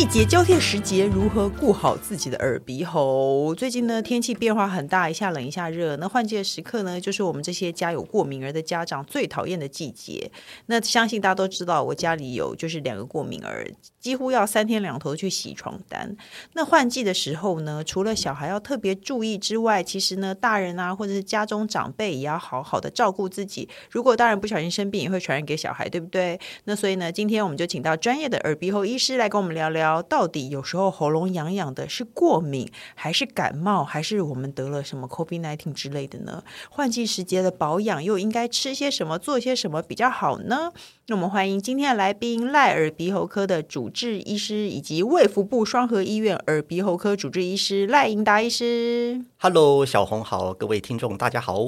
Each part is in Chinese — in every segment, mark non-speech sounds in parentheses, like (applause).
季节交替时节，如何顾好自己的耳鼻喉？最近呢，天气变化很大，一下冷一下热。那换季的时刻呢，就是我们这些家有过敏儿的家长最讨厌的季节。那相信大家都知道，我家里有就是两个过敏儿，几乎要三天两头去洗床单。那换季的时候呢，除了小孩要特别注意之外，其实呢，大人啊，或者是家中长辈也要好好的照顾自己。如果大人不小心生病，也会传染给小孩，对不对？那所以呢，今天我们就请到专业的耳鼻喉医师来跟我们聊聊。到底有时候喉咙痒痒的是过敏，还是感冒，还是我们得了什么 COVID-19 之类的呢？换季时节的保养又应该吃些什么，做些什么比较好呢？那我们欢迎今天的来宾赖耳鼻喉科的主治医师，以及卫福部双和医院耳鼻喉科主治医师赖英达医师。Hello，小红好，各位听众大家好。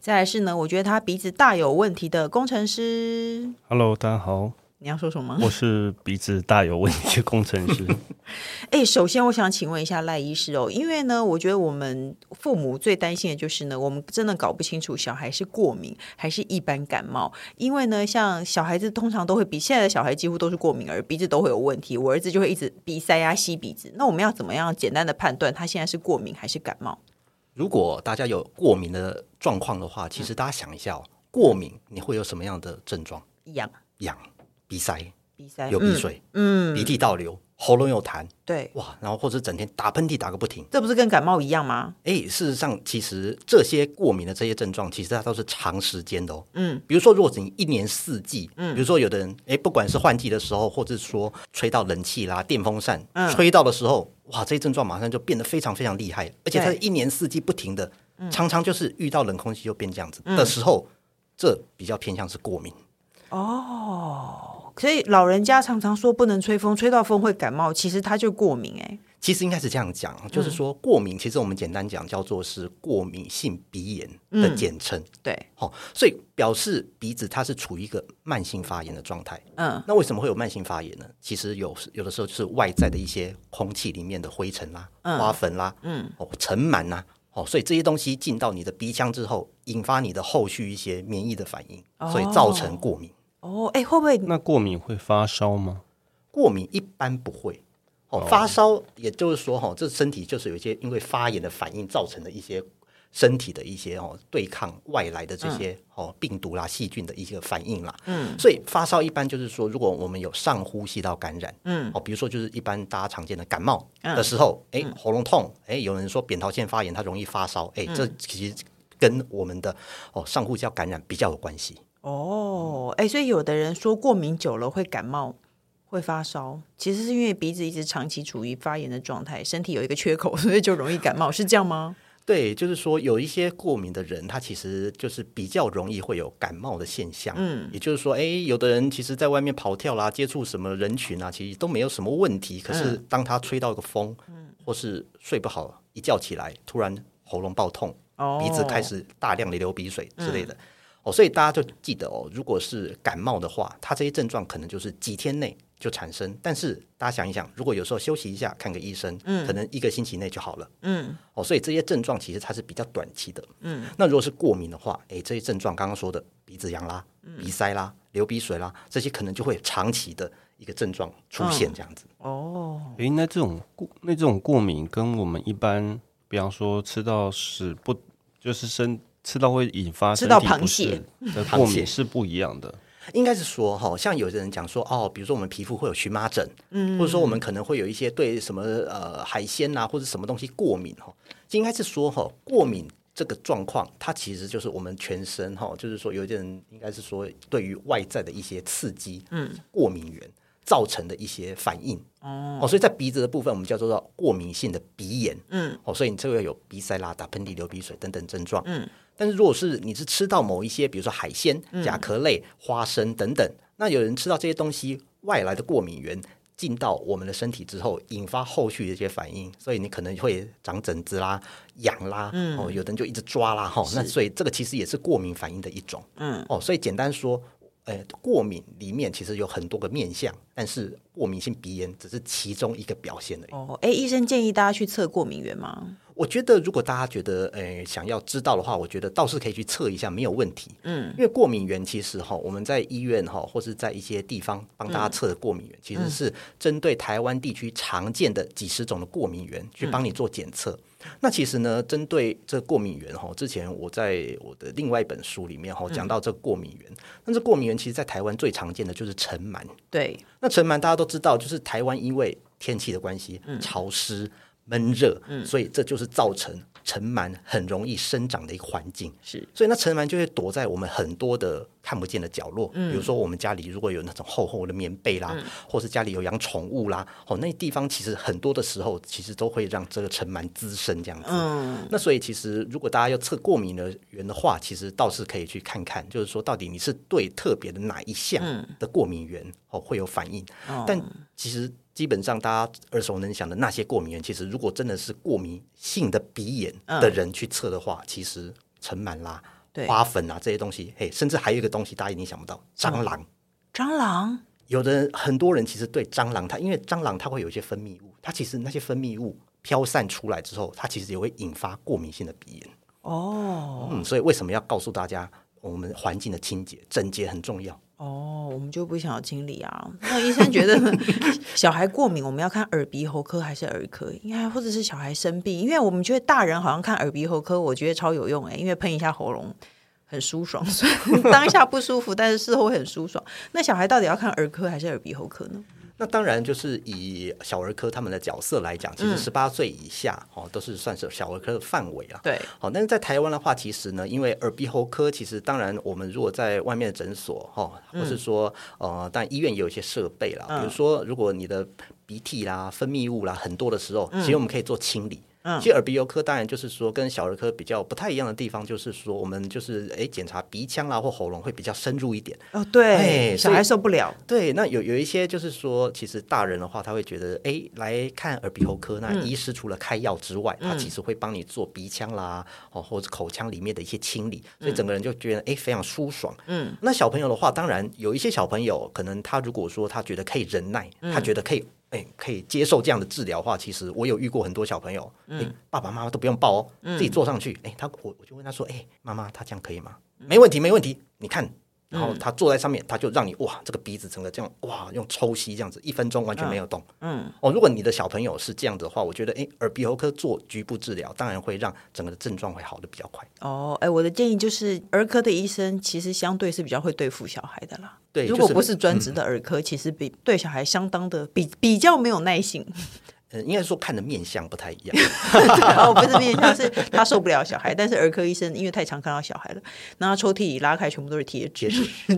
再来是呢，我觉得他鼻子大有问题的工程师。Hello，大家好。你要说什么？(laughs) 我是鼻子大有问题的工程师。(laughs) 哎，首先我想请问一下赖医师哦，因为呢，我觉得我们父母最担心的就是呢，我们真的搞不清楚小孩是过敏还是一般感冒。因为呢，像小孩子通常都会比现在的小孩几乎都是过敏而，鼻子都会有问题。我儿子就会一直鼻塞呀、吸鼻子。那我们要怎么样简单的判断他现在是过敏还是感冒？如果大家有过敏的状况的话，其实大家想一下哦，过敏你会有什么样的症状？痒痒。鼻塞、鼻塞、有鼻水，嗯，鼻涕倒流，喉咙有痰，对，哇，然后或者整天打喷嚏打个不停，这不是跟感冒一样吗？哎，事实上，其实这些过敏的这些症状，其实它都是长时间的哦。嗯，比如说，如果你一年四季，嗯，比如说有的人，哎，不管是换季的时候，或者说吹到冷气啦、电风扇，嗯，吹到的时候，哇，这些症状马上就变得非常非常厉害，而且它是一年四季不停的，常常就是遇到冷空气就变这样子的时候，这比较偏向是过敏。哦。所以老人家常常说不能吹风，吹到风会感冒，其实他就过敏哎。其实应该是这样讲，就是说过敏，其实我们简单讲叫做是过敏性鼻炎的简称。嗯、对，好，所以表示鼻子它是处于一个慢性发炎的状态。嗯，那为什么会有慢性发炎呢？其实有有的时候就是外在的一些空气里面的灰尘啦、花粉啦、嗯，哦尘螨呐，哦，所以这些东西进到你的鼻腔之后，引发你的后续一些免疫的反应，所以造成过敏。哦，哎，会不会？那过敏会发烧吗？过敏一般不会。哦，发烧，也就是说，哈，这身体就是有一些因为发炎的反应造成的一些身体的一些哦对抗外来的这些哦病毒啦、细菌的一些反应啦。嗯，所以发烧一般就是说，如果我们有上呼吸道感染，嗯，哦，比如说就是一般大家常见的感冒的时候，哎，喉咙痛，哎，有人说扁桃腺发炎，它容易发烧，哎，这其实跟我们的哦上呼吸道感染比较有关系。哦，哎，所以有的人说过敏久了会感冒、会发烧，其实是因为鼻子一直长期处于发炎的状态，身体有一个缺口，(laughs) 所以就容易感冒，是这样吗？对，就是说有一些过敏的人，他其实就是比较容易会有感冒的现象。嗯，也就是说，哎，有的人其实在外面跑跳啦，接触什么人群啊，其实都没有什么问题。可是当他吹到一个风，嗯，或是睡不好，一觉起来突然喉咙爆痛，哦，鼻子开始大量的流鼻水之类的。嗯哦，所以大家就记得哦，如果是感冒的话，它这些症状可能就是几天内就产生。但是大家想一想，如果有时候休息一下，看个医生，嗯，可能一个星期内就好了，嗯。哦，所以这些症状其实它是比较短期的，嗯。那如果是过敏的话，诶，这些症状刚刚说的鼻子痒啦、鼻塞啦、流鼻水啦，这些可能就会长期的一个症状出现这样子。嗯、哦，诶，那这种过那这种过敏跟我们一般，比方说吃到屎不就是生。吃到会引发吃到螃蟹的 (laughs) 过敏是不一样的，应该是说哈，像有的人讲说哦，比如说我们皮肤会有荨麻疹，嗯，或者说我们可能会有一些对什么呃海鲜呐或者什么东西过敏哈，应该是说哈，过敏这个状况它其实就是我们全身哈，就是说有些人应该是说对于外在的一些刺激，嗯，过敏源。造成的一些反应。哦，所以在鼻子的部分，我们叫做过敏性的鼻炎。嗯，哦，所以你这个有鼻塞啦、打喷嚏、流鼻水等等症状。嗯，但是如果是你是吃到某一些，比如说海鲜、甲壳类、花生等等，那有人吃到这些东西外来的过敏源。进到我们的身体之后，引发后续的一些反应，所以你可能会长疹子啦、痒啦，嗯、哦，有的人就一直抓啦，哈、哦，那所以这个其实也是过敏反应的一种，嗯，哦，所以简单说，呃，过敏里面其实有很多个面相，但是过敏性鼻炎只是其中一个表现而已。哦，哎，医生建议大家去测过敏源吗？我觉得，如果大家觉得，呃，想要知道的话，我觉得倒是可以去测一下，没有问题。嗯，因为过敏原其实哈，我们在医院哈，或是在一些地方帮大家测的过敏原，嗯、其实是针对台湾地区常见的几十种的过敏源去帮你做检测。嗯、那其实呢，针对这过敏源哈，之前我在我的另外一本书里面哈讲到这过敏源，那这过敏源其实，在台湾最常见的就是尘螨。对，那尘螨大家都知道，就是台湾因为天气的关系，潮湿。闷热，嗯，所以这就是造成尘螨很容易生长的一个环境。是，所以那尘螨就会躲在我们很多的看不见的角落。嗯，比如说我们家里如果有那种厚厚的棉被啦，嗯、或是家里有养宠物啦，哦，那地方其实很多的时候其实都会让这个尘螨滋生这样子。嗯，那所以其实如果大家要测过敏的原的话，其实倒是可以去看看，就是说到底你是对特别的哪一项的过敏原哦会有反应。嗯、但其实。基本上，大家耳熟能详的那些过敏原，其实如果真的是过敏性的鼻炎的人去测的话，嗯、其实尘螨啦、花粉啊这些东西，嘿，甚至还有一个东西，大家一定想不到，蟑螂。蟑螂，有的很多人其实对蟑螂，它因为蟑螂它会有一些分泌物，它其实那些分泌物飘散出来之后，它其实也会引发过敏性的鼻炎。哦，嗯，所以为什么要告诉大家，我们环境的清洁、整洁很重要？哦，我们就不想要清理啊。那医生觉得 (laughs) 小孩过敏，我们要看耳鼻喉科还是儿科？应该或者是小孩生病，因为我们觉得大人好像看耳鼻喉科，我觉得超有用哎，因为喷一下喉咙很舒爽，所以 (laughs) 当下不舒服，但是事后会很舒爽。那小孩到底要看儿科还是耳鼻喉科呢？那当然就是以小儿科他们的角色来讲，其实十八岁以下哦、嗯、都是算是小儿科的范围啊。对，好，但是在台湾的话，其实呢，因为耳鼻喉科其实当然我们如果在外面的诊所哈，或是说呃，但医院也有一些设备啦，嗯、比如说如果你的鼻涕啦、分泌物啦很多的时候，其实我们可以做清理。其实耳鼻喉科当然就是说跟小儿科比较不太一样的地方，就是说我们就是哎检查鼻腔啦或喉咙会比较深入一点哦，对，小孩受不了。对，那有有一些就是说，其实大人的话他会觉得哎来看耳鼻喉科，那医师除了开药之外，他其实会帮你做鼻腔啦哦或者口腔里面的一些清理，所以整个人就觉得哎非常舒爽。嗯，那小朋友的话，当然有一些小朋友可能他如果说他觉得可以忍耐，他觉得可以。哎，可以接受这样的治疗的话，其实我有遇过很多小朋友，嗯，爸爸妈妈都不用抱哦，嗯、自己坐上去，哎，他我我就问他说，哎，妈妈，他这样可以吗？嗯、没问题，没问题，你看，然后他坐在上面，他就让你哇，这个鼻子整个这样哇，用抽吸这样子，一分钟完全没有动，嗯，哦，如果你的小朋友是这样子的话，我觉得，哎，耳鼻喉科做局部治疗，当然会让整个的症状会好的比较快。哦，哎，我的建议就是，儿科的医生其实相对是比较会对付小孩的啦。对，如果不是专职的儿科，嗯、其实比对小孩相当的比比较没有耐心。嗯，应该说看的面相不太一样。(laughs) 哦，不是面相，是他受不了小孩。但是儿科医生因为太常看到小孩了，那他抽屉里拉开全部都是贴纸，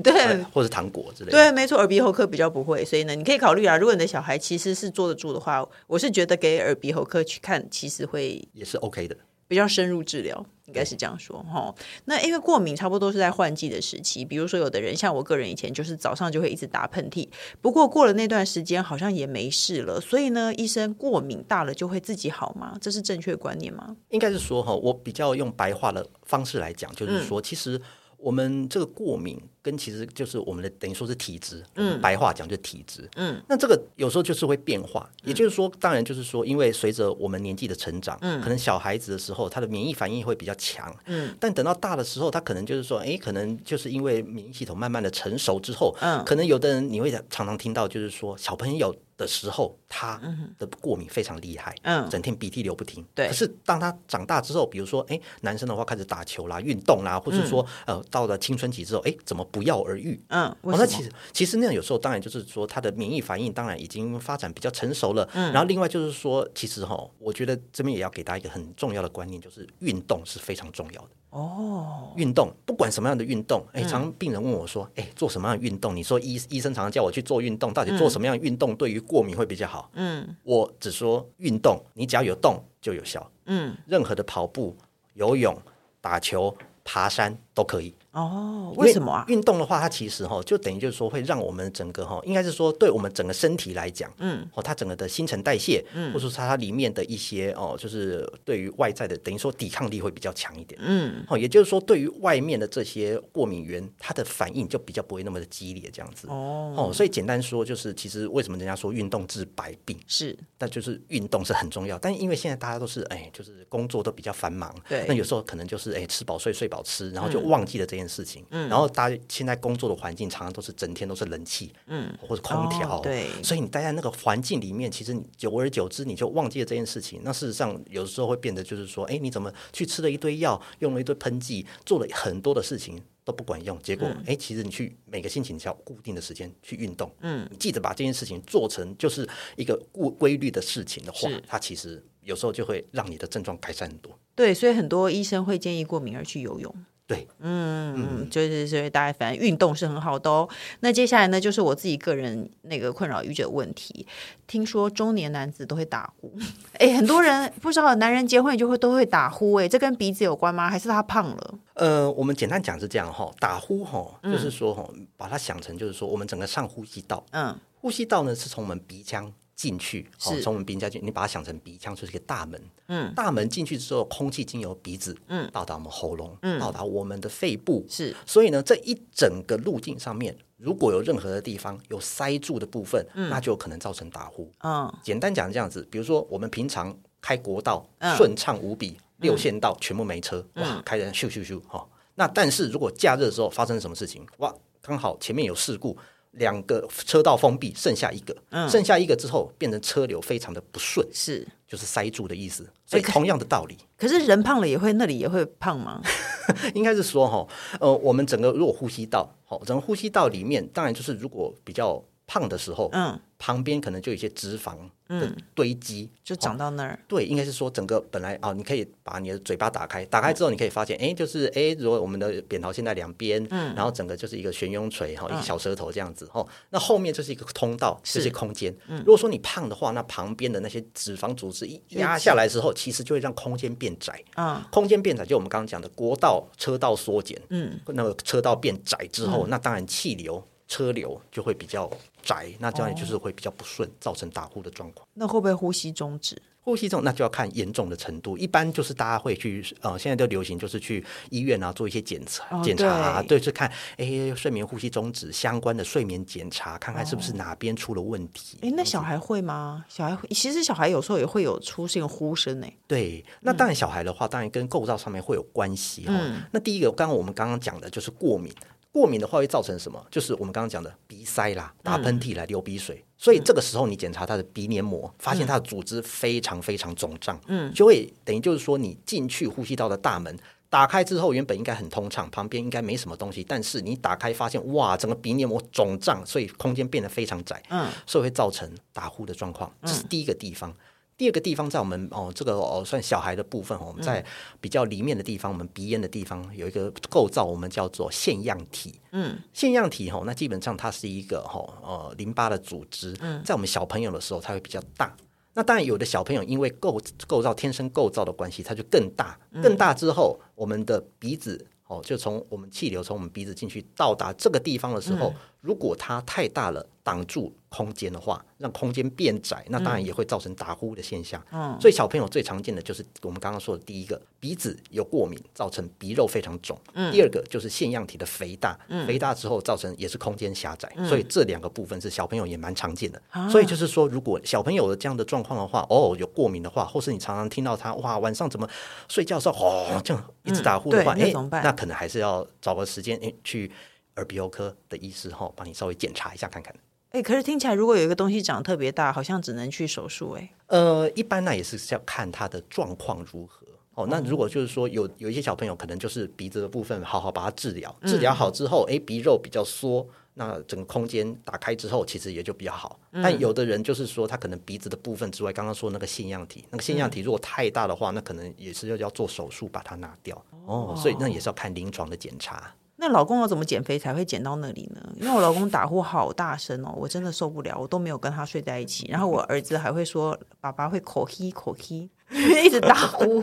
对，或是糖果之类的。对，没错，耳鼻喉科比较不会，所以呢，你可以考虑啊，如果你的小孩其实是坐得住的话，我是觉得给耳鼻喉科去看，其实会也是 OK 的。比较深入治疗，应该是这样说哈。那因为过敏差不多都是在换季的时期，比如说有的人像我个人以前就是早上就会一直打喷嚏，不过过了那段时间好像也没事了。所以呢，医生过敏大了就会自己好吗？这是正确观念吗？应该是说哈，我比较用白话的方式来讲，就是说其实。我们这个过敏跟其实就是我们的等于说是体质，嗯，白话讲就是体质，嗯，那这个有时候就是会变化，也就是说，当然就是说，因为随着我们年纪的成长，嗯，可能小孩子的时候他的免疫反应会比较强，嗯，但等到大的时候，他可能就是说，哎，可能就是因为免疫系统慢慢的成熟之后，嗯，可能有的人你会常常听到就是说小朋友。的时候，他的过敏非常厉害，嗯，整天鼻涕流不停。对，可是当他长大之后，比如说，哎，男生的话开始打球啦、运动啦，或者说，呃，到了青春期之后，哎，怎么不药而愈。嗯，那其实其实那样有时候当然就是说他的免疫反应当然已经发展比较成熟了。嗯，然后另外就是说，其实哈、哦，我觉得这边也要给大家一个很重要的观念，就是运动是非常重要的。哦，运动不管什么样的运动，哎，常病人问我说，哎，做什么样的运动？你说医医生常常叫我去做运动，到底做什么样的运动对于过敏会比较好？嗯，我只说运动，你只要有动就有效。嗯，任何的跑步、游泳、打球、爬山都可以。哦，为什么啊？运动的话，它其实哈，就等于就是说，会让我们整个哈，应该是说，对我们整个身体来讲，嗯，哦，它整个的新陈代谢，嗯，或者说它里面的一些哦，就是对于外在的，等于说抵抗力会比较强一点，嗯，哦，也就是说，对于外面的这些过敏源，它的反应就比较不会那么的激烈，这样子，哦，哦，所以简单说，就是其实为什么人家说运动治百病是，但就是运动是很重要，但因为现在大家都是哎，就是工作都比较繁忙，对，那有时候可能就是哎，吃饱睡，睡饱吃，然后就忘记了这件事情，嗯，然后。大家现在工作的环境常常都是整天都是冷气，嗯，或者空调，哦，对，所以你待在那个环境里面，其实你久而久之你就忘记了这件事情。那事实上有的时候会变得就是说，哎，你怎么去吃了一堆药，用了一堆喷剂，做了很多的事情都不管用，结果哎，嗯，其实你去每个星期你要固定的时间去运动，嗯，你记得把这件事情做成就是一个固规律的事情的话，它其实有时候就会让你的症状改善很多。对，所以很多医生会建议过敏儿去游泳。对，嗯嗯，就是所以大家反正运动是很好的哦。那接下来呢，就是我自己个人那个困扰语者问题。听说中年男子都会打呼，(laughs) 哎，很多人不知道，男人结婚就会都会打呼，哎，这跟鼻子有关吗？还是他胖了？呃，我们简单讲是这样哈，打呼哈，就是说哈，把它想成就是说，我们整个上呼吸道，嗯，呼吸道呢是从我们鼻腔。进去，哦，从我们鼻腔进，你把它想成鼻腔就是一个大门，嗯，大门进去之后，空气经由鼻子，嗯，到达我们喉咙，嗯，到达我们的肺部，是，所以呢，这一整个路径上面，如果有任何的地方有塞住的部分，嗯，那就有可能造成打呼，嗯，简单讲这样子，比如说我们平常开国道，嗯，顺畅无比，六线道全部没车，嗯，哇，开人咻咻咻，哈，那但是如果假日的时候发生什么事情，哇，刚好前面有事故。两个车道封闭，剩下一个，嗯、剩下一个之后变成车流非常的不顺，是就是塞住的意思。所以同样的道理，可是人胖了也会那里也会胖吗？(laughs) 应该是说哈，呃，我们整个如果呼吸道，好，整个呼吸道里面，当然就是如果比较胖的时候，嗯，旁边可能就有一些脂肪。的堆积、嗯、就长到那儿、哦，对，应该是说整个本来啊、哦，你可以把你的嘴巴打开，打开之后你可以发现，哎、嗯，就是哎，如果我们的扁桃腺在两边，嗯，然后整个就是一个悬雍垂哈、哦，一个小舌头这样子哈、嗯哦，那后面就是一个通道，这些空间。嗯、如果说你胖的话，那旁边的那些脂肪组织一压下来之后，其实就会让空间变窄。啊，空间变窄，就我们刚刚讲的国道车道缩减，嗯，那个车道变窄之后，嗯、那当然气流。车流就会比较窄，那这样也就是会比较不顺，哦、造成打呼的状况。那会不会呼吸中止？呼吸中，那就要看严重的程度。一般就是大家会去，呃，现在都流行就是去医院啊做一些检查，哦、检查、啊，对，是看，哎，睡眠呼吸中止相关的睡眠检查，看看是不是哪边出了问题。哎、哦，那小孩会吗？小孩会，其实小孩有时候也会有出现呼声呢。对，那当然小孩的话，当然跟构造上面会有关系哈、嗯哦。那第一个，刚刚我们刚刚讲的就是过敏。过敏的话会造成什么？就是我们刚刚讲的鼻塞啦、打喷嚏来流鼻水，嗯、所以这个时候你检查他的鼻黏膜，发现他的组织非常非常肿胀，嗯，就会等于就是说你进去呼吸道的大门打开之后，原本应该很通畅，旁边应该没什么东西，但是你打开发现哇，整个鼻黏膜肿胀，所以空间变得非常窄，嗯，所以会造成打呼的状况，这是第一个地方。第二个地方在我们哦，这个哦算小孩的部分，我们在比较里面的地方，嗯、我们鼻咽的地方有一个构造，我们叫做腺样体。嗯，腺样体哈，那基本上它是一个哈呃淋巴的组织。嗯，在我们小朋友的时候，它会比较大。那当然，有的小朋友因为构构造天生构造的关系，它就更大。更大之后，我们的鼻子哦，就从我们气流从我们鼻子进去到达这个地方的时候，嗯、如果它太大了，挡住空间的话，让空间变窄，那当然也会造成打呼的现象。嗯，所以小朋友最常见的就是我们刚刚说的第一个，鼻子有过敏，造成鼻肉非常肿。嗯，第二个就是腺样体的肥大，嗯，肥大之后造成也是空间狭窄。嗯，所以这两个部分是小朋友也蛮常见的。嗯，所以就是说，如果小朋友的这样的状况的话，哦，有过敏的话，或是你常常听到他哇晚上怎么睡觉的时候哦这样一直打呼的话，哎，那可能还是要找个时间哎去耳鼻喉科的医师哈，帮你稍微检查一下看看。哎，可是听起来，如果有一个东西长特别大，好像只能去手术哎。呃，一般呢也是要看他的状况如何。哦，那如果就是说有有一些小朋友可能就是鼻子的部分好好把它治疗，治疗好之后，哎、嗯，鼻肉比较缩，那整个空间打开之后，其实也就比较好。嗯、但有的人就是说，他可能鼻子的部分之外，刚刚说那个腺样体，那个腺样体如果太大的话，那可能也是要要做手术把它拿掉。哦，所以那也是要看临床的检查。那老公要怎么减肥才会减到那里呢？因为我老公打呼好大声哦，我真的受不了，我都没有跟他睡在一起。然后我儿子还会说，爸爸会口吸口吸，一直打呼。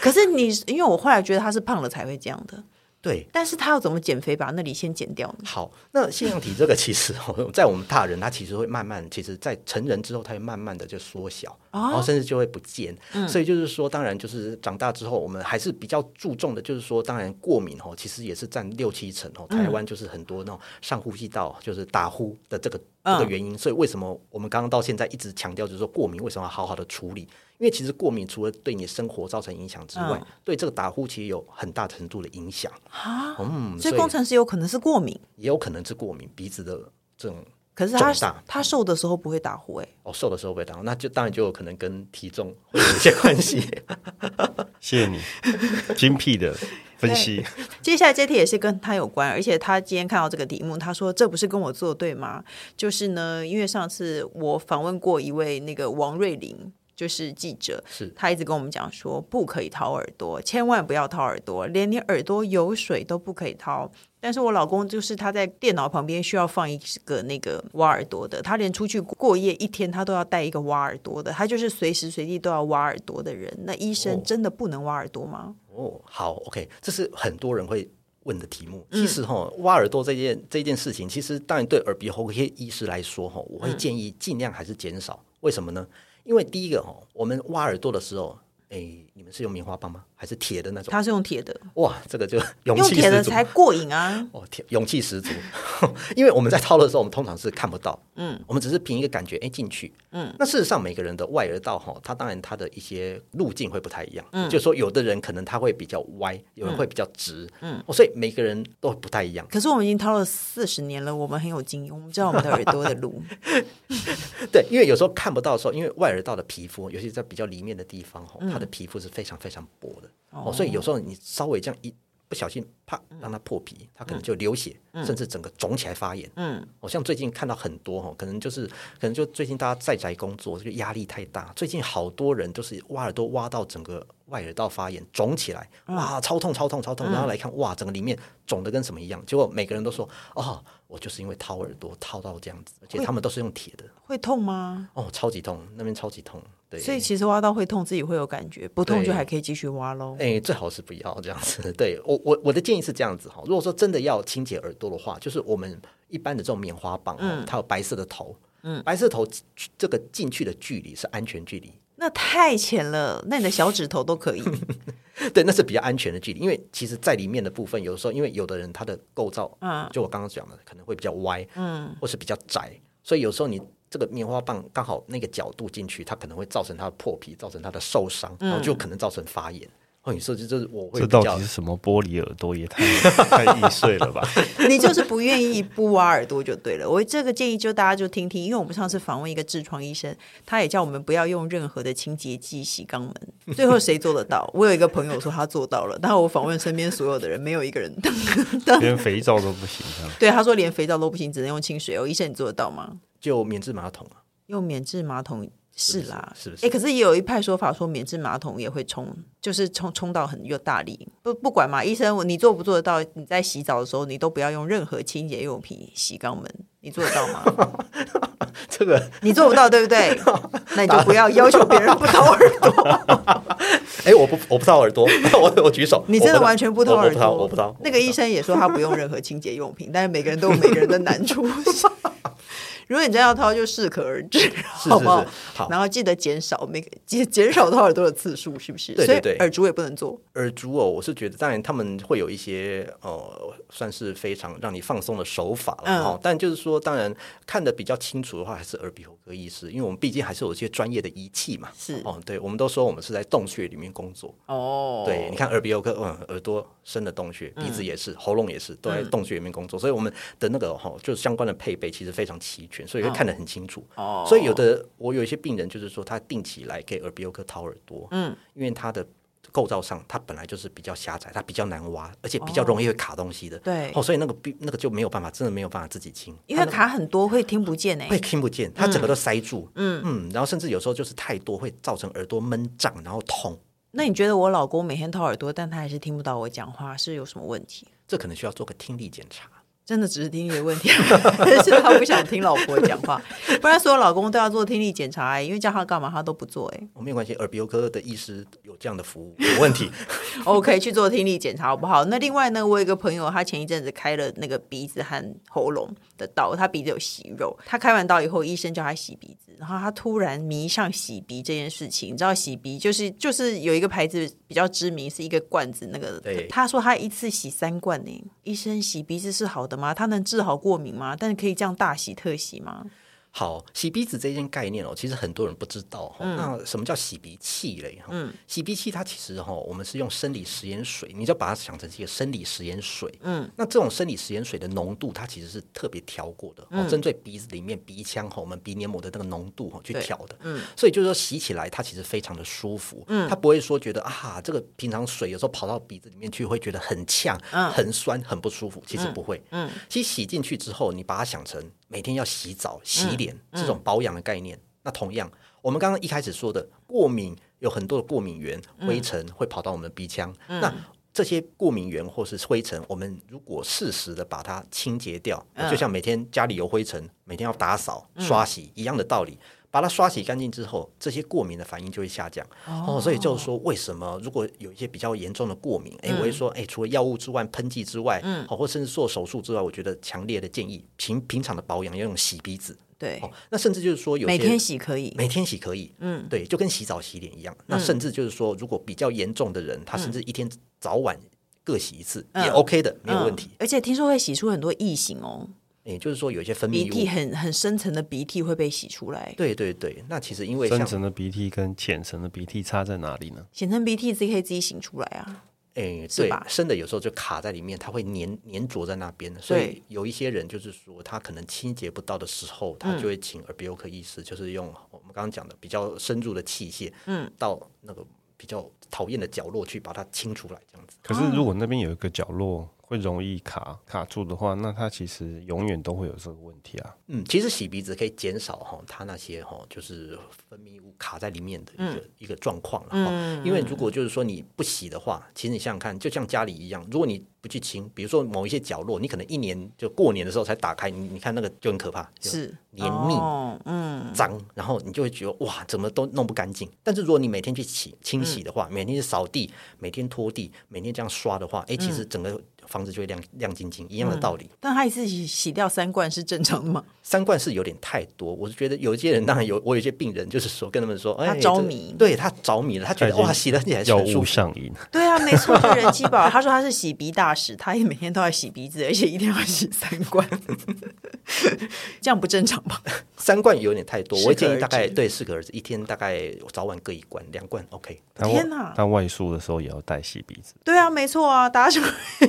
可是你，因为我后来觉得他是胖了才会这样的。对，但是他要怎么减肥，把那里先减掉呢？好，那腺样体这个其实哦，(laughs) 在我们大人，他其实会慢慢，其实在成人之后，他会慢慢的就缩小，哦、然后甚至就会不见。嗯、所以就是说，当然就是长大之后，我们还是比较注重的，就是说，当然过敏哦，其实也是占六七成哦。台湾就是很多那种上呼吸道就是打呼的这个、嗯、这个原因。所以为什么我们刚刚到现在一直强调，就是说过敏为什么要好好的处理？因为其实过敏除了对你生活造成影响之外，嗯、对这个打呼其实有很大程度的影响啊。嗯，所以工程师有可能是过敏，也有可能是过敏鼻子的这种。可是他他瘦的时候不会打呼哎。哦，瘦的时候不会打呼，那就当然就有可能跟体重 (laughs) 会有一些关系。(laughs) 谢谢你精辟的分析。接下来这题也是跟他有关，而且他今天看到这个题目，他说这不是跟我作对吗？就是呢，因为上次我访问过一位那个王瑞玲。就是记者，是他一直跟我们讲说，不可以掏耳朵，千万不要掏耳朵，连你耳朵有水都不可以掏。但是我老公就是他在电脑旁边需要放一个那个挖耳朵的，他连出去过夜一天他都要带一个挖耳朵的，他就是随时随地都要挖耳朵的人。那医生真的不能挖耳朵吗？哦，哦，好，OK，这是很多人会问的题目。其实哈，挖耳朵这件这件事情，其实当然对耳鼻喉科医师来说哈，我会建议尽量还是减少。为什么呢？因为第一个哦，我们挖耳朵的时候，诶，你们是用棉花棒吗？还是铁的那种？他是用铁的。哇，这个就 (laughs) 勇气十足。用铁的才过瘾啊！哦，铁勇气十足。(laughs) 因为我们在掏的时候，我们通常是看不到，嗯，我们只是凭一个感觉，哎，进去，嗯。那事实上，每个人的外耳道哈，它当然它的一些路径会不太一样，嗯，就是说有的人可能他会比较歪，有人会比较直，嗯，所以每个人都不太一样。可是我们已经掏了四十年了，我们很有经验，我们知道我们的耳朵的路。(laughs) 对，因为有时候看不到的时候，因为外耳道的皮肤，尤其在比较里面的地方哈，它的皮肤是非常非常薄的。哦，所以有时候你稍微这样一不小心，啪，让它破皮，它可能就流血，嗯、甚至整个肿起来发炎。嗯，我像最近看到很多哈，可能就是可能就最近大家在宅工作，这个压力太大，最近好多人都是挖耳朵挖到整个外耳道发炎，肿起来，哇，超痛超痛超痛，然后来看，哇，整个里面肿的跟什么一样。结果每个人都说，哦，我就是因为掏耳朵掏到这样子，而且他们都是用铁的，会痛吗？哦，超级痛，那边超级痛。对，所以其实挖到会痛，自己会有感觉，不痛就还可以继续挖喽。哎，最好是不要这样子。(laughs) 对我我我的建议是这样子哈，如果说真的要清洁耳朵的话，就是我们一般的这种棉花棒，嗯，它有白色的头，嗯，白色头这个进去的距离是安全距离。那太浅了，那你的小指头都可以。(laughs) 对，那是比较安全的距离，因为其实在里面的部分，有时候因为有的人他的构造，嗯，就我刚刚讲的，可能会比较歪，嗯，或是比较窄，所以有时候你。这个棉花棒刚好那个角度进去，它可能会造成它的破皮，造成它的受伤，然后就可能造成发炎。哦，你说这这我会这到底是什么玻璃耳朵？也太 (laughs) 太易碎了吧？(laughs) 你就是不愿意不挖耳朵就对了。我这个建议就大家就听听，因为我们上次访问一个痔疮医生，他也叫我们不要用任何的清洁剂洗肛门。(laughs) 最后谁做得到？我有一个朋友说他做到了，但我访问身边所有的人，没有一个人连肥皂都不行。对，他说连肥皂都不行，只能用清水哦。医生，你做得到吗？就免治马桶啊，用免治马桶是啦，是不是？哎，可是也有一派说法说免治马桶也会冲，就是冲冲到很有大力。不不管嘛，医生，你做不做得到？你在洗澡的时候，你都不要用任何清洁用品洗肛门，你做得到吗？(laughs) 这个 (laughs) 你做不到，对不对？(laughs) 那你就不要要求别人不掏耳朵。哎，我不我不掏耳朵，我我举手。你真的完全不掏耳朵？我不掏。那个医生也说他不用任何清洁用品，但是每个人都有每个人的难处。如果你真要掏，就适可而止，好不好？好，然后记得减少每个 (laughs) 减减少掏耳朵的次数，是不是？对对对，耳烛也不能做。耳烛哦，我是觉得，当然他们会有一些呃，算是非常让你放松的手法了哈。但就是说，当然看得比较清楚的话，还是耳鼻喉科医师，因为我们毕竟还是有一些专业的仪器嘛。是哦，对，我们都说我们是在洞穴里面工作哦。对，你看耳鼻喉科，嗯，耳朵深的洞穴，鼻子也是，喉咙也是，都在洞穴里面工作，所以我们的那个哈，就是相关的配备其实非常齐全。所以会看得很清楚哦，oh. 所以有的我有一些病人就是说他定期来给耳鼻喉科掏耳朵，嗯，因为他的构造上，它本来就是比较狭窄，它比较难挖，而且比较容易会卡东西的。对，哦，所以那个病那个就没有办法，真的没有办法自己清，因为卡很多会听不见诶，会听不见，它整个都塞住。嗯嗯，然后甚至有时候就是太多，会造成耳朵闷胀，然后痛。那你觉得我老公每天掏耳朵，但他还是听不到我讲话，是有什么问题？这可能需要做个听力检查。真的只是听力的问题，(laughs) 但是他不想听老婆讲话，不然所有老公都要做听力检查哎，因为叫他干嘛他都不做哎。我没有关系，耳鼻喉科的医师有这样的服务，有问题。(laughs) OK，去做听力检查好不好？那另外呢，我有一个朋友，他前一阵子开了那个鼻子和喉咙的刀，他鼻子有息肉，他开完刀以后，医生叫他洗鼻子，然后他突然迷上洗鼻这件事情。你知道洗鼻就是就是有一个牌子比较知名，是一个罐子那个，对他说他一次洗三罐呢。医生洗鼻子是好的吗？它能治好过敏吗？但是可以这样大喜特喜吗？好，洗鼻子这件概念哦，其实很多人不知道。嗯、那什么叫洗鼻器嘞？嗯，洗鼻器它其实哈，我们是用生理食盐水，你就把它想成是一个生理食盐水。嗯，那这种生理食盐水的浓度，它其实是特别调过的，嗯、针对鼻子里面鼻腔哈，我们鼻黏膜的那个浓度哈去调的。嗯，所以就是说洗起来它其实非常的舒服。嗯，它不会说觉得啊，这个平常水有时候跑到鼻子里面去会觉得很呛、嗯、很酸、很不舒服。其实不会。其实洗进去之后，你把它想成。每天要洗澡、洗脸、这种保养的概念，那同样，我们刚刚一开始说的过敏，有很多的过敏源、灰尘会跑到我们的鼻腔。嗯、那这些过敏源或是灰尘，我们如果适时的把它清洁掉，嗯、就像每天家里有灰尘，每天要打扫、刷洗一样的道理。把它刷洗干净之后，这些过敏的反应就会下降。哦，所以就是说，为什么如果有一些比较严重的过敏，哎、嗯，我会说，哎，除了药物之外，喷剂之外，嗯，或甚至做手术之外，我觉得强烈的建议平平常的保养要用洗鼻子。对，哦，那甚至就是说有，有每天洗可以，每天洗可以，嗯，对，就跟洗澡洗脸一样。嗯，那甚至就是说，如果比较严重的人，他甚至一天早晚各洗一次，嗯，也 OK 的，没有问题。而且听说会洗出很多异形哦。也就是说，有一些分泌物，鼻涕很很深层的鼻涕会被洗出来。对对对，那其实因为深层的鼻涕跟浅层的鼻涕差在哪里呢？浅层鼻涕自己可以自己擤出来啊。哎，对吧？深的有时候就卡在里面，它会粘粘着在那边。所以有一些人就是说，他可能清洁不到的时候，他就会请耳鼻喉科医师，就是用我们刚刚讲的比较深入的器械，嗯，到那个比较讨厌的角落去把它清出来，这样子。可是如果那边有一个角落，会容易卡卡住的话，那它其实永远都会有这个问题啊。嗯，其实洗鼻子可以减少哈，它那些哈就是分泌物卡在里面的一个、嗯、一个状况了哈。嗯、因为如果就是说你不洗的话，其实你想想看，就像家里一样，如果你不去清，比如说某一些角落，你可能一年就过年的时候才打开，你你看那个就很可怕，是黏腻，哦、嗯，脏，然后你就会觉得哇，怎么都弄不干净。但是如果你每天去洗清洗的话，嗯、每天去扫地，每天拖地，每天这样刷的话，哎，其实整个。房子就会亮亮晶晶，一样的道理。嗯、但他一次洗洗掉三罐是正常的吗？三罐是有点太多。我是觉得有一些人，当然有，我有一些病人就是说跟他们说，他着迷，哎、对他着迷了，他觉得哇，洗了起来药物上瘾。对啊，没错，就人气宝。他说他是洗鼻大使，他也每天都要洗鼻子，而且一定要洗三罐，这样不正常吧？三罐有点太多，我建议大概对四个儿子，一天大概早晚各一罐，两罐 OK。天哪，但外出的时候也要带洗鼻子。对啊，没错啊，大家说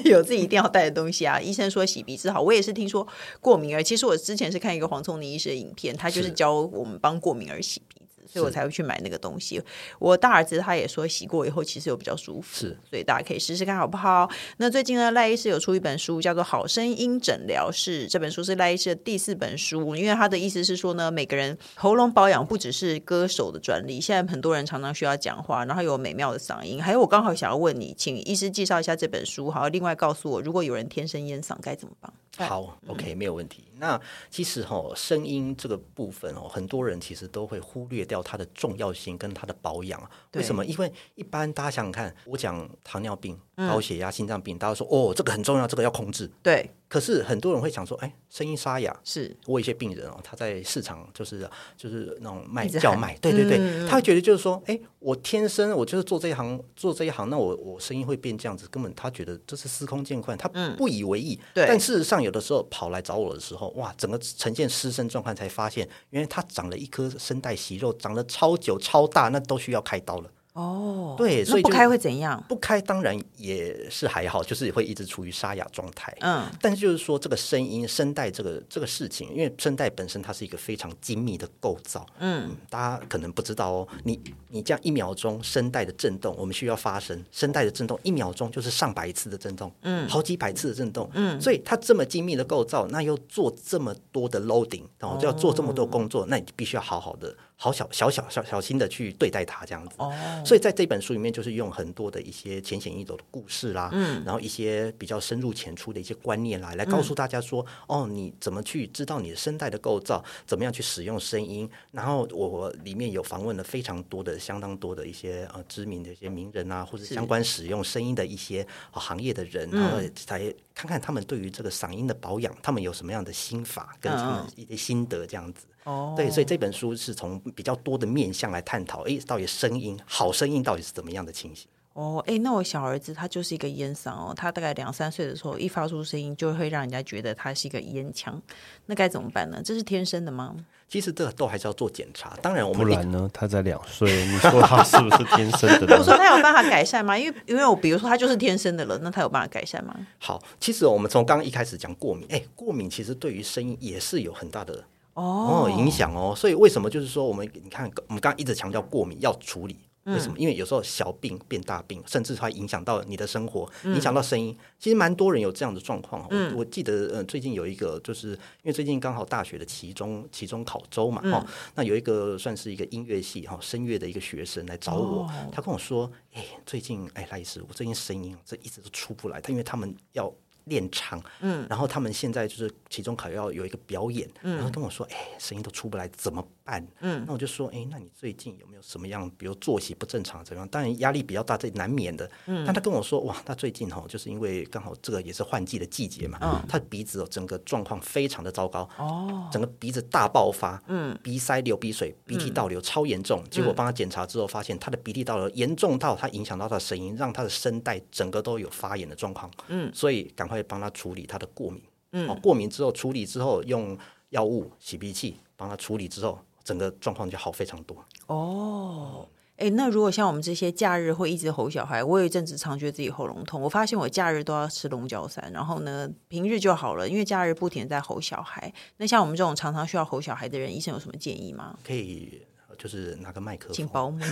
有自己一定要带的东西。啊，医生说洗鼻子好，我也是听说过敏儿。其实我之前是看一个黄聪宁医师的影片，他就是教我们帮过敏儿洗鼻。所以我才会去买那个东西。我大儿子他也说洗过以后其实有比较舒服，是，所以大家可以试试看好不好？那最近呢，赖医师有出一本书，叫做《好声音诊疗室》。这本书是赖医师的第四本书，因为他的意思是说呢，每个人喉咙保养不只是歌手的专利，现在很多人常常需要讲话，然后有美妙的嗓音。还有我刚好想要问你，请医师介绍一下这本书，好，另外告诉我，如果有人天生烟嗓该怎么办？好，OK，没有问题。那其实哈、哦，声音这个部分哦，很多人其实都会忽略掉它的重要性跟它的保养。为什么？因为一般大家想想看，我讲糖尿病、高血压、心脏病，嗯、大家说哦，这个很重要，这个要控制。对。可是很多人会想说，哎，声音沙哑。是我有一些病人哦，他在市场就是就是那种卖叫卖，对对对，嗯、他会觉得就是说，哎，我天生我就是做这一行，做这一行，那我我声音会变这样子，根本他觉得这是司空见惯，他不以为意。但事实上，有的时候跑来找我的时候，哇，整个呈现失声状况，才发现原来他长了一颗声带息肉，长得超久超大，那都需要开刀了。哦，对，所以不开会怎样？不开当然也是还好，就是会一直处于沙哑状态。嗯，但是就是说这个声音声带这个这个事情，因为声带本身它是一个非常精密的构造。嗯，嗯，大家可能不知道哦，你你这样一秒钟声带的震动，我们需要发声，声带的震动一秒钟就是上百次的震动，嗯，好几百次的震动，嗯，所以它这么精密的构造，那又做这么多的 loading，然后就要做这么多工作，哦、那你必须要好好的。好小小小小小心的去对待它，这样子。哦。所以在这本书里面，就是用很多的一些浅显易懂的故事啦，嗯，然后一些比较深入浅出的一些观念啦，来告诉大家说，嗯、哦，你怎么去知道你的声带的构造，怎么样去使用声音。然后我里面有访问了非常多的、相当多的一些呃知名的一些名人啊，或者相关使用声音的一些、呃、行业的人，然后才看看他们对于这个嗓音的保养，他们有什么样的心法跟他们一些心得这样子。哦，oh. 对，所以这本书是从比较多的面向来探讨，哎，到底声音好声音到底是怎么样的情形？哦，哎，那我小儿子他就是一个烟嗓哦，他大概两三岁的时候一发出声音，就会让人家觉得他是一个烟腔，那该怎么办呢？这是天生的吗？其实这个都还是要做检查。当然，我们不然呢？他才两岁，你说他是不是天生的？(laughs) 我说他有办法改善吗？因为因为我比如说他就是天生的了，那他有办法改善吗？好，其实我们从刚刚一开始讲过敏，哎，过敏其实对于声音也是有很大的。哦，影响哦，所以为什么就是说我们你看，我们刚刚一直强调过敏要处理，为什么？因为有时候小病变大病，甚至它影响到你的生活，影响到声音。其实蛮多人有这样的状况。我我记得，嗯，最近有一个，就是因为最近刚好大学的期中期中考周嘛，哈，那有一个算是一个音乐系哈声乐的一个学生来找我，他跟我说，哎，最近哎赖医师，我最近声音这一直都出不来，他因为他们要。练唱，嗯，然后他们现在就是期中考要有一个表演，嗯，然后跟我说，哎，声音都出不来，怎么办？嗯，那我就说，哎，那你最近有没有什么样，比如作息不正常怎么样？当然压力比较大，这难免的。嗯，但他跟我说，哇，他最近哈，就是因为刚好这个也是换季的季节嘛，嗯，他的鼻子哦，整个状况非常的糟糕，哦，整个鼻子大爆发，嗯，鼻塞流鼻水，鼻涕倒流超严重。结果帮他检查之后，发现他的鼻涕倒流严重到他影响到他的声音，让他的声带整个都有发炎的状况。嗯，所以赶快。帮他处理他的过敏，嗯，哦，过敏之后处理之后用药物洗鼻器帮他处理之后，整个状况就好非常多。哦，哎，那如果像我们这些假日会一直吼小孩，我有一阵子常觉得自己喉咙痛，我发现我假日都要吃龙角散，然后呢平日就好了，因为假日不停在吼小孩。那像我们这种常常需要吼小孩的人，医生有什么建议吗？可以，就是拿个麦克风，请保姆。(laughs)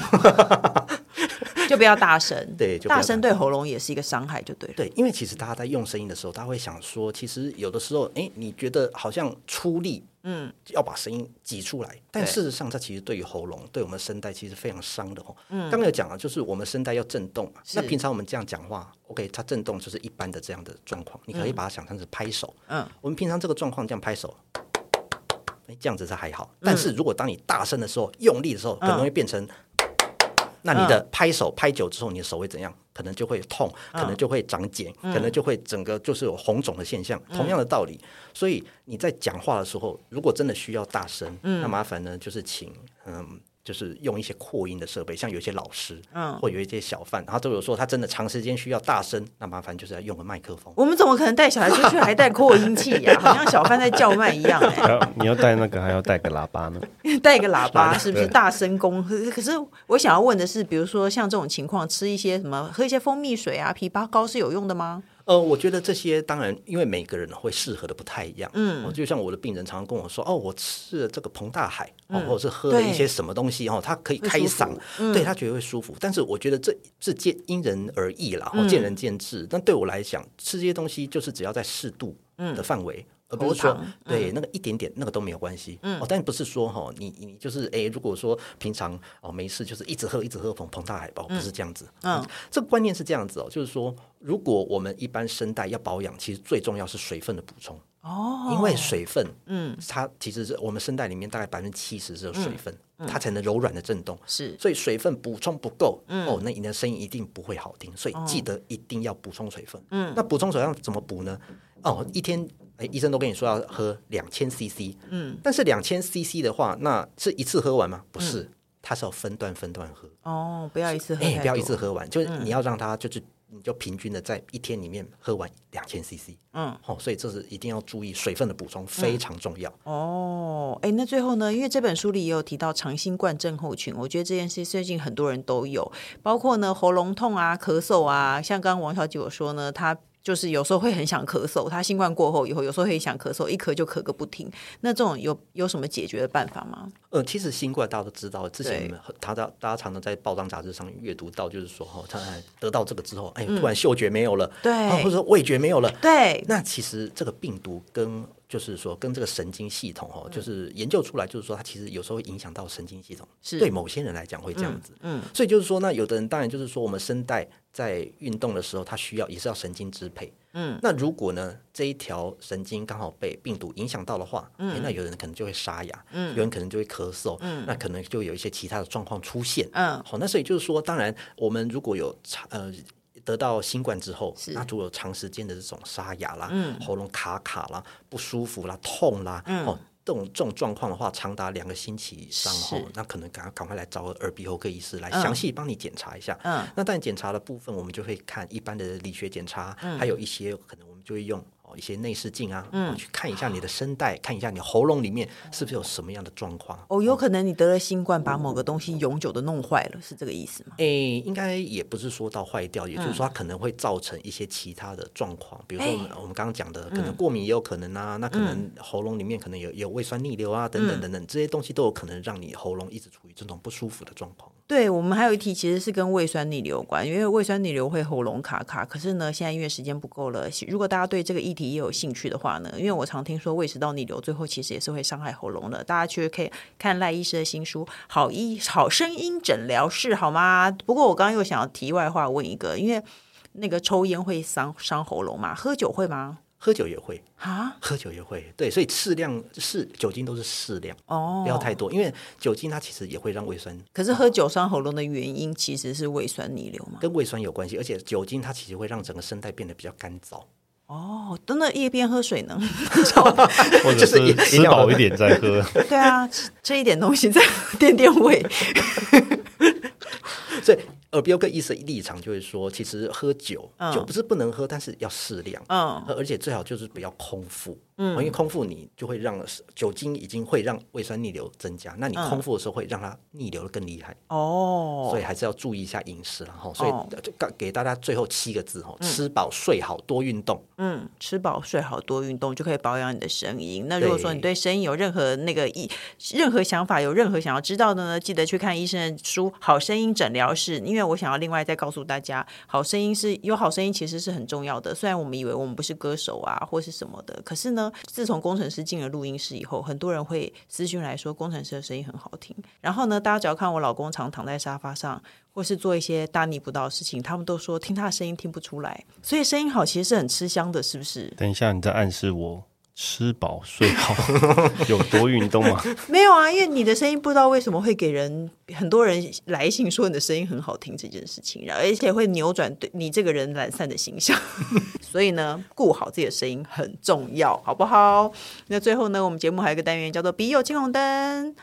就不要大声，(laughs) 对，大，大声对喉咙也是一个伤害，就对了。对，因为其实大家在用声音的时候，他会想说，其实有的时候，哎，你觉得好像出力，嗯，要把声音挤出来，嗯、但事实上，它其实对于喉咙，对我们声带其实非常伤的哦。嗯，刚刚有讲了，就是我们声带要震动嘛。那平常我们这样讲话，OK，它震动就是一般的这样的状况，你可以把它想象成拍手。嗯，我们平常这个状况这样拍手，哎，这样子是还好。但是如果当你大声的时候，用力的时候，可能会变成。那你的拍手拍久之后，你的手会怎样？可能就会痛，可能就会长茧，可能就会整个就是有红肿的现象。同样的道理，所以你在讲话的时候，如果真的需要大声，那麻烦呢就是请嗯。就是用一些扩音的设备，像有一些老师，嗯，或有一些小贩，他都有说他真的长时间需要大声，那麻烦就是要用个麦克风。我们怎么可能带小孩出去还带扩音器呀？(laughs) 好像小贩在叫卖一样哎。你要带那个，还要带个喇叭呢？带个喇叭是不是大声公？可是我想要问的是，比如说像这种情况，吃一些什么，喝一些蜂蜜水啊、枇杷膏是有用的吗？呃，我觉得这些当然，因为每个人会适合的不太一样。嗯，就像我的病人常常跟我说，哦，我吃了这个彭大海，哦，或者是喝了一些什么东西，哦，他可以开嗓，对他觉得会舒服。但是我觉得这这见因人而异啦，哦，见仁见智。但对我来讲，吃这些东西就是只要在适度的范围。而不是说，对那个一点点那个都没有关系，哦，但不是说哈，你你就是哎，如果说平常哦没事，就是一直喝一直喝膨膨大海包，不是这样子，嗯，这个观念是这样子哦，就是说，如果我们一般声带要保养，其实最重要是水分的补充哦，因为水分，嗯，它其实是我们声带里面大概百分之七十是有水分，它才能柔软的震动，是，所以水分补充不够，哦，那你的声音一定不会好听，所以记得一定要补充水分，嗯，那补充水要怎么补呢？哦，一天。哎，医生都跟你说要喝两千 CC，嗯，但是两千 CC 的话，那是一次喝完吗？不是，它是要分段分段喝。哦，不要一次喝，哎，不要一次喝完，就是你要让它就是你就平均的在一天里面喝完两千 CC。嗯，好，所以这是一定要注意水分的补充，非常重要。嗯、哦，哎，那最后呢？因为这本书里也有提到长新冠症候群，我觉得这件事最近很多人都有，包括呢喉咙痛啊、咳嗽啊，像刚刚王小姐有说呢，她。就是有时候会很想咳嗽，他新冠过后以后，有时候会想咳嗽，一咳就咳个不停。那这种有有什么解决的办法吗？呃，其实新冠大家都知道，之前他大大家常常在报章杂志上阅读到，就是说哈，他 (laughs) 得到这个之后，哎，突然嗅觉没有了，对、嗯，或者说味觉没有了，对。那其实这个病毒跟就是说跟这个神经系统哦，就是研究出来，就是说它其实有时候会影响到神经系统，是。对某些人来讲会这样子，嗯。嗯，所以就是说，那有的人当然就是说，我们声带。在运动的时候，它需要也是要神经支配。嗯，那如果呢，这一条神经刚好被病毒影响到的话，嗯，那有人可能就会沙哑，嗯，有人可能就会咳嗽，嗯，那可能就有一些其他的状况出现，嗯，好，那所以就是说，当然，我们如果有呃得到新冠之后，那如果有长时间的这种沙哑啦，嗯，喉咙卡卡啦，不舒服啦，痛啦，嗯。这种这种状况的话，长达两个星期以上哦，那可能赶赶快来找个耳鼻喉科医师来详细帮你检查一下。嗯，那但检查的部分，我们就会看一般的理学检查，嗯，还有一些可能我们就会用。一些内视镜啊，嗯，去看一下你的声带，看一下你喉咙里面是不是有什么样的状况。哦，有可能你得了新冠，把某个东西永久的弄坏了，是这个意思吗？诶，应该也不是说到坏掉，也就是说它可能会造成一些其他的状况，比如说我们刚刚讲的，可能过敏也有可能啊，那可能喉咙里面可能有有胃酸逆流啊，等等等等，这些东西都有可能让你喉咙一直处于这种不舒服的状况。对，我们还有一题其实是跟胃酸逆流有关，因为胃酸逆流会喉咙卡卡。可是呢，现在因为时间不够了，如果大家对这个议题也有兴趣的话呢，因为我常听说胃食道逆流最后其实也是会伤害喉咙的。大家其实可以看赖医师的新书《好医好声音诊疗室》，好吗？不过我刚刚又想要题外话问一个，因为那个抽烟会伤伤喉咙嘛？喝酒会吗？喝酒也会啊，喝酒也会，对，所以适量是酒精都是适量哦，不要太多，因为酒精它其实也会让胃酸。可是喝酒伤喉咙的原因其实是胃酸逆流嘛？跟胃酸有关系，而且酒精它其实会让整个声带变得比较干燥。哦，等等，一边喝水呢 (laughs) (laughs) 或者是吃饱一点再喝。(laughs) 对啊，吃一点东西再垫垫胃。所以。耳鼻喉科医生立场就是说，其实喝酒，嗯、酒不是不能喝，但是要适量，嗯，而且最好就是不要空腹。嗯，因为空腹你就会让酒精已经会让胃酸逆流增加，那你空腹的时候会让它逆流的更厉害哦，所以还是要注意一下饮食，然后所以就给大家最后七个字哈：吃饱睡好多运动。嗯，吃饱睡好多运动就可以保养你的声音。那如果说你对声音有任何那个意任何想法，有任何想要知道的呢，记得去看医生的书《好声音诊疗室》，因为我想要另外再告诉大家，好声音是有好声音其实是很重要的。虽然我们以为我们不是歌手啊或是什么的，可是呢。自从工程师进了录音室以后，很多人会私讯来说工程师的声音很好听。然后呢，大家只要看我老公常躺在沙发上，或是做一些大逆不道的事情，他们都说听他的声音听不出来。所以声音好其实是很吃香的，是不是？等一下，你在暗示我。吃饱睡好，(laughs) 有多运动吗？没有啊，因为你的声音不知道为什么会给人很多人来信说你的声音很好听这件事情，而且会扭转对你这个人懒散的形象。(laughs) 所以呢，顾好自己的声音很重要，好不好？那最后呢，我们节目还有一个单元叫做“笔友青红灯”，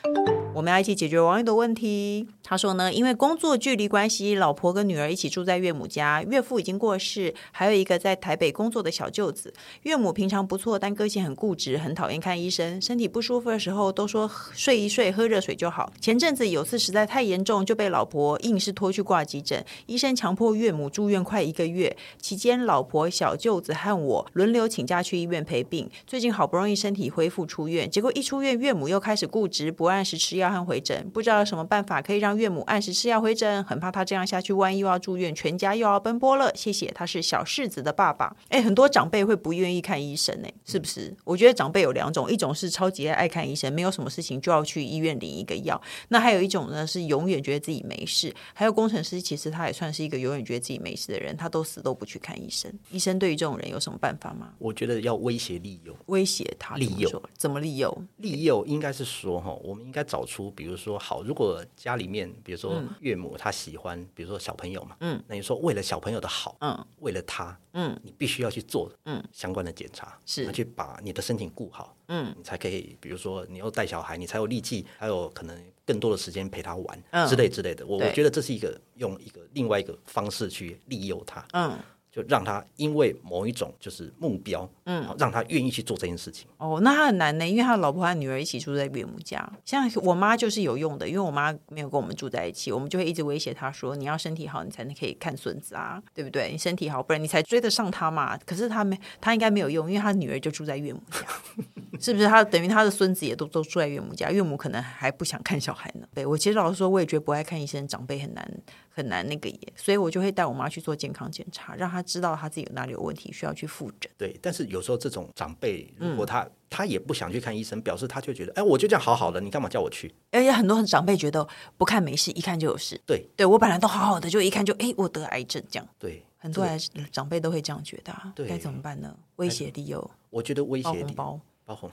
我们要一起解决网友的问题。他说呢，因为工作距离关系，老婆跟女儿一起住在岳母家，岳父已经过世，还有一个在台北工作的小舅子。岳母平常不错，但个性很很固执，很讨厌看医生。身体不舒服的时候，都说睡一睡，喝热水就好。前阵子有次实在太严重，就被老婆硬是拖去挂急诊。医生强迫岳母住院快一个月，期间老婆、小舅子和我轮流请假去医院陪病。最近好不容易身体恢复出院，结果一出院，岳母又开始固执，不按时吃药和回诊。不知道有什么办法可以让岳母按时吃药回诊，很怕他这样下去，万一又要住院，全家又要奔波了。谢谢，他是小世子的爸爸。哎，很多长辈会不愿意看医生，呢，是不是？我觉得长辈有两种，一种是超级爱看医生，没有什么事情就要去医院领一个药。那还有一种呢，是永远觉得自己没事。还有工程师，其实他也算是一个永远觉得自己没事的人，他都死都不去看医生。医生对于这种人有什么办法吗？我觉得要威胁利诱，威胁他利诱，怎么利诱？利诱应该是说哈，我们应该找出，比如说好，如果家里面，比如说。说岳母她喜欢，比如说小朋友嘛，嗯，那你说为了小朋友的好，嗯，为了他，嗯，你必须要去做，嗯，相关的检查，是去把把你的身体顾好，嗯，你才可以，比如说你要带小孩，你才有力气，还有可能更多的时间陪他玩，嗯，之类之类的。我我觉得这是一个用一个另外一个方式去利诱他，嗯。就让他因为某一种就是目标，嗯，让他愿意去做这件事情。哦，那他很难呢，因为他老婆和女儿一起住在岳母家。像我妈就是有用的，因为我妈没有跟我们住在一起，我们就会一直威胁她说：“你要身体好，你才能可以看孙子啊，对不对？你身体好，不然你才追得上他嘛。”可是他没，他应该没有用，因为他女儿就住在岳母家，(laughs) 是不是？他等于他的孙子也都都住在岳母家，岳母可能还不想看小孩呢。对，我其实老实说，我也觉得不爱看医生，长辈很难很难那个耶，所以我就会带我妈去做健康检查，让她知道她自己有哪里有问题，需要去复诊。对，但是有时候这种长辈，如果他、嗯、他也不想去看医生，表示他就觉得，哎，我就这样好好的，你干嘛叫我去？而且很多长辈觉得不看没事，一看就有事。对，对我本来都好好的，就一看就，哎，我得癌症这样。对，很多长辈都会这样觉得、啊，对，该怎么办呢？威胁利诱，我觉得威胁红包，包红，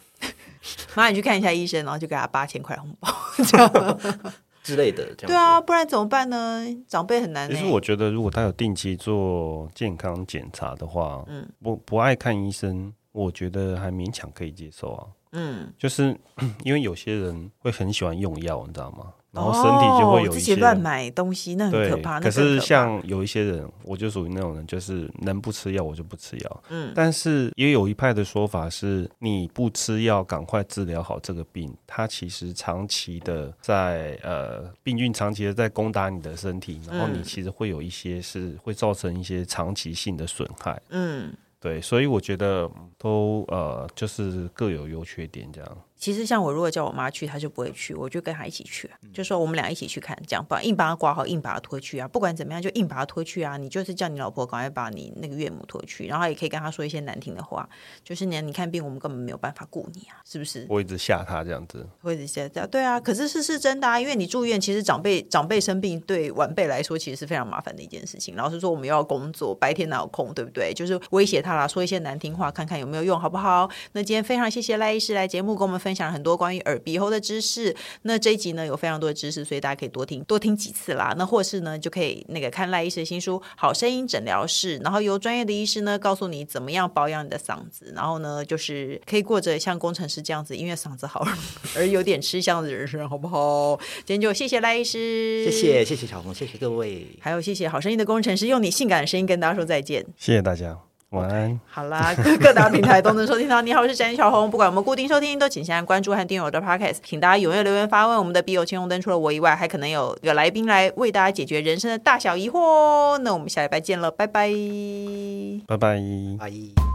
(laughs) 妈，你去看一下医生，然后就给他八千块红包，(laughs) 这样。之类的，对啊，不然怎么办呢？长辈很难。其实我觉得，如果他有定期做健康检查的话，嗯，不不爱看医生，我觉得还勉强可以接受啊。嗯，就是 (clears throat) 因为有些人会很喜欢用药，你知道吗？然后身体就会有一些乱买东西，那很可怕。可是像有一些人，我就属于那种人，就是能不吃药我就不吃药。嗯，但是也有一派的说法是，你不吃药，赶快治疗好这个病，它其实长期的在呃病菌长期的在攻打你的身体，然后你其实会有一些是会造成一些长期性的损害。嗯，对，所以我觉得都呃就是各有优缺点这样。其实像我如果叫我妈去，她就不会去，我就跟她一起去，就说我们俩一起去看，这样把硬把她挂号，硬把她拖去啊，不管怎么样就硬把她拖去啊。你就是叫你老婆赶快把你那个岳母拖去，然后也可以跟她说一些难听的话，就是你你看病我们根本没有办法顾你啊，是不是？我一直吓她这样子，我一直吓她，对啊。可是是是真的啊，因为你住院，其实长辈长辈生病对晚辈来说其实是非常麻烦的一件事情。老实说，我们又要工作，白天哪有空，对不对？就是威胁她啦，说一些难听话，看看有没有用，好不好？那今天非常谢谢赖医师来节目跟我们分享很多关于。耳鼻喉的知识，那这一集呢有非常多的知识，所以大家可以多听多听几次啦。那或是呢就可以那个看赖医师的新书《好声音诊疗室》，然后由专业的医师呢告诉你怎么样保养你的嗓子，然后呢就是可以过着像工程师这样子，因为嗓子好 (laughs) 而有点吃香的人生，好不好？今天就谢谢赖医师，谢谢谢谢小红，谢谢各位，还有谢谢好声音的工程师，用你性感的声音跟大家说再见，谢谢大家。晚安。Okay, 好啦，(laughs) 各各大平台都能收听到。你好，我是展小红。不管我们固定收听，都请先按关注和订阅我的 Podcast。请大家踊跃留言发问。我们的笔友青红灯除了我以外，还可能有有来宾来为大家解决人生的大小疑惑。那我们下礼拜见了，拜拜，拜拜，拜。